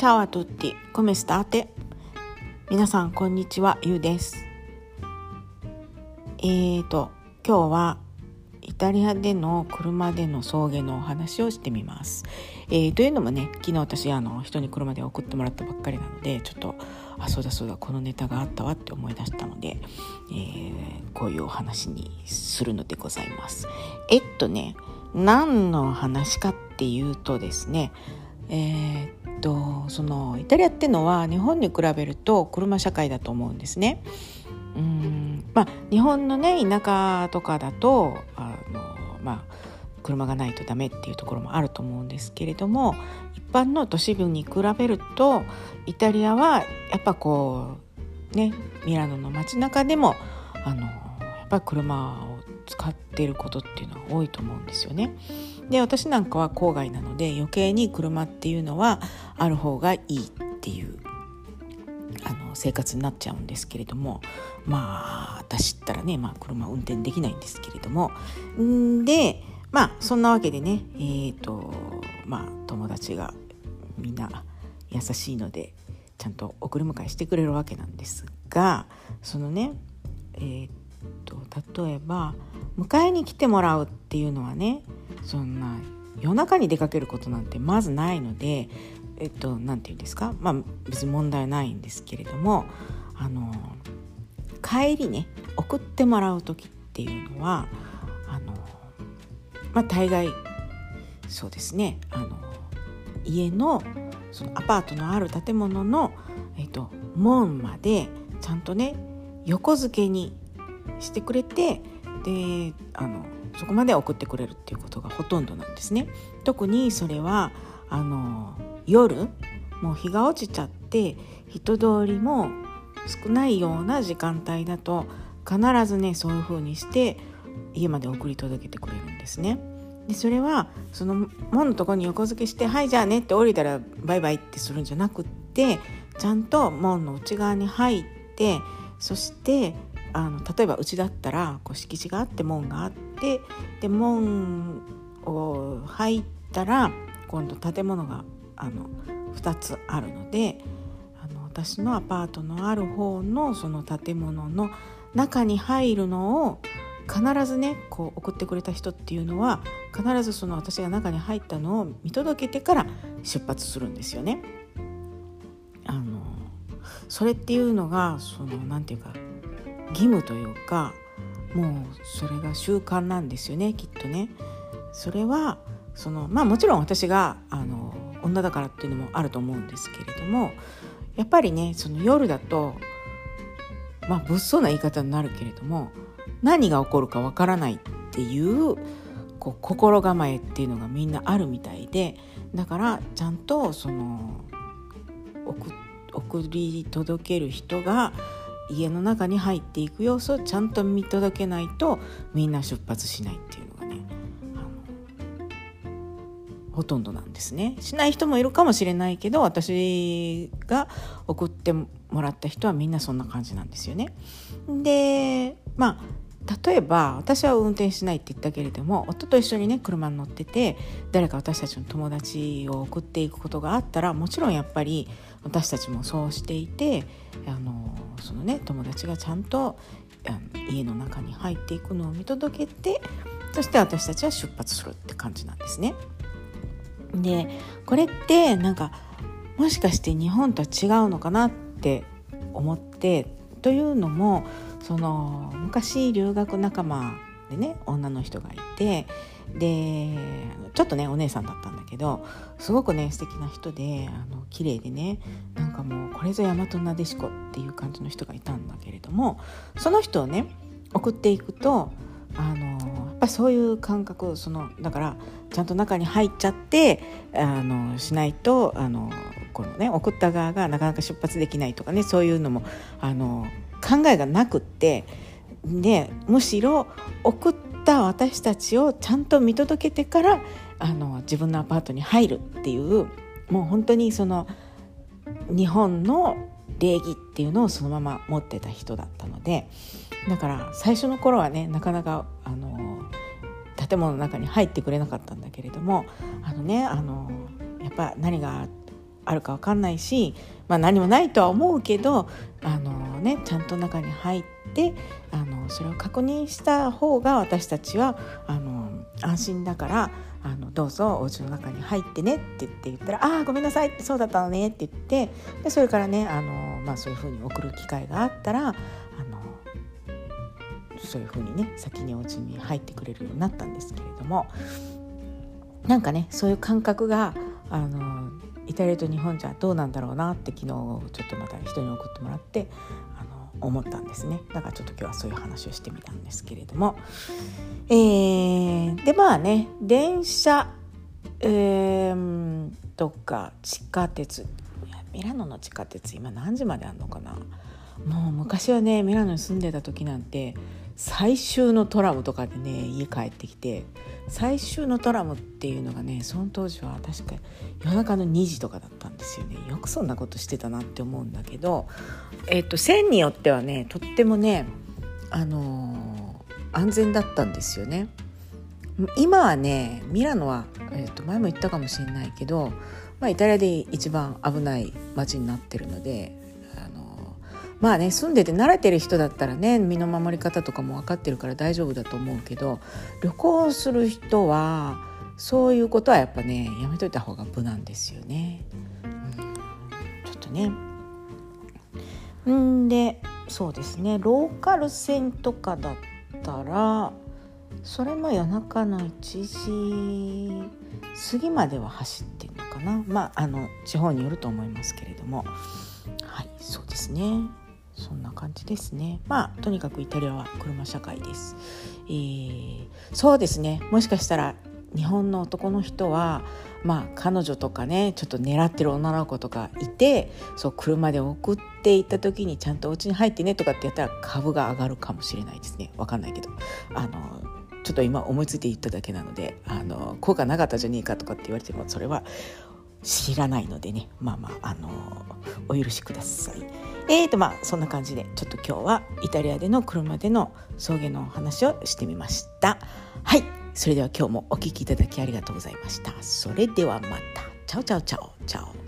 チャワトッティ、コメスターテ。皆さん、こんにちは、ゆうです。えーと、今日はイタリアでの車での送迎のお話をしてみます。えー、というのもね、昨日私、あの、人に車で送ってもらったばっかりなので、ちょっと、あ、そうだそうだ、このネタがあったわって思い出したので、えー、こういうお話にするのでございます。えっとね、何の話かっていうとですね、えー、とそのイタリアっていうのは日本に比べると車社会だと思うんですね。うんまあ、日本のね田舎とかだとあの、まあ、車がないとダメっていうところもあると思うんですけれども一般の都市部に比べるとイタリアはやっぱこうねミラノの街中でもあのやっぱ車を使っていることっていうのは多いと思うんですよね。で私なんかは郊外なので余計に車っていうのはある方がいいっていうあの生活になっちゃうんですけれどもまあ私ったらね、まあ、車運転できないんですけれども。んでまあそんなわけでねえ、ー、とまあ友達がみんな優しいのでちゃんと送り迎えしてくれるわけなんですがそのねえっ、ー、と例えば迎えに来てもらうっていうのはねそんな夜中に出かけることなんてまずないのでえっと何て言うんですか？まあ別に問題ないんですけれどもあの帰りね送ってもらう時っていうのはあのまあ大概そうですねあの家のそのアパートのある建物の、えっと、門までちゃんとね横付けにしてくれてであのそこまで送ってくれるっていうことがほとんどなんですね。特にそれはあの夜もう日が落ちちゃって人通りも少ないような時間帯だと必ずねそういう風にして家まで送り届けてくれるんですね。でそれはその門のとこに横付けして「はいじゃあね」って降りたらバイバイってするんじゃなくってちゃんと門の内側に入ってそしてあの例えばうちだったらこう敷地があって門があってで門を入ったら今度建物があの2つあるのであの私のアパートのある方のその建物の中に入るのを必ずねこう送ってくれた人っていうのは必ずその私が中に入ったのを見届けてから出発するんですよね。あのそれっていうのがそのなんていうか義務というかもうそれが習慣なんですよねきっとね。それはそのまあもちろん私があの女だからっていうのもあると思うんですけれどもやっぱりねその夜だとまあ物騒な言い方になるけれども何が起こるかわからないっていうこう心構えっていうのがみんなあるみたいでだからちゃんとその送り届ける人が家の中に入っていく様子をちゃんと見届けないとみんな出発しないっていうのがねほとんどなんですねしない人もいるかもしれないけど私が送ってもらった人はみんなそんな感じなんですよね。でまあ例えば私は運転しないって言ったけれども夫と一緒にね車に乗ってて誰か私たちの友達を送っていくことがあったらもちろんやっぱり私たちもそうしていてあのそのね友達がちゃんと家の中に入っていくのを見届けてそして私たちは出発するって感じなんですね。でこれってなんかもしかして日本とは違うのかなって思ってというのもその昔留学仲間でね女の人がいてでちょっとねお姉さんだったんだけどすごくね素敵な人であの綺麗でねなんかもうこれぞ大和なでしこっていう感じの人がいたんだけれどもその人をね送っていくとあのやっぱそういう感覚そのだからちゃんと中に入っちゃってあのしないとあのこのね送った側がなかなか出発できないとかねそういうのもあの考えがなくってでむしろ送った私たちをちゃんと見届けてからあの自分のアパートに入るっていうもう本当にその日本の礼儀っていうのをそのまま持ってた人だったのでだから最初の頃はねなかなかあの建物の中に入ってくれなかったんだけれどもあのねあのやっぱ何があるか分かんないし、まあ、何もないとは思うけどあの、ね、ちゃんと中に入ってあのそれを確認した方が私たちはあの安心だからあのどうぞお家の中に入ってねって言って言ったら「ああごめんなさいそうだったのね」って言ってでそれからねあの、まあ、そういうふうに送る機会があったらあのそういうふうにね先にお家に入ってくれるようになったんですけれどもなんかねそういう感覚があのイタリアと日本じゃどうなんだろうなって昨日ちょっとまた人に送ってもらってあの思ったんですね。だからちょっと今日はそういう話をしてみたんですけれども、えー、でまあね電車、えー、とか地下鉄ミラノの地下鉄今何時まであんのかな？もう昔はねミラノに住んでた時なんて最終のトラムとかでね家帰ってきて最終のトラムっていうのがねその当時は確か夜中の2時とかだったんですよねよくそんなことしてたなって思うんだけど、えーと、線によってはねとってもね、あのー、安全だったんですよね。今はねミラノは、えーと前も言ったかもしれないけど、まあ、イタリアで一番危ない街になってるのであのまあね住んでて慣れてる人だったらね身の守り方とかも分かってるから大丈夫だと思うけど旅行する人はそういうことはやっぱねやめといた方が無難ですよね。うん、ちょっとね。んでそうですね。ローカル線とかだったらそれも夜中の1時過ぎまでは走ってるのかな。まああの地方によると思いますけれども。はいそうですね。そんな感じですね。まあとにかくイタリアは車社会です、えー、そうですね。もしかしたら日本の男の人はまあ彼女とかねちょっと狙ってる女の子とかいてそう車で送っていった時にちゃんとお家に入ってねとかってやったら株が上がるかもしれないですね。わかんないけど。あのちょっと今思いついて言っただけなのであの効果なかったじゃねえかとかって言われてもそれは知らないのでねまあまああのお許しください。えーとまあそんな感じでちょっと今日はイタリアでの車での送迎の話をしてみました。はいそれでは今日もお聴きいただきありがとうございました。それではまた。 ciao ciao ciao ciao。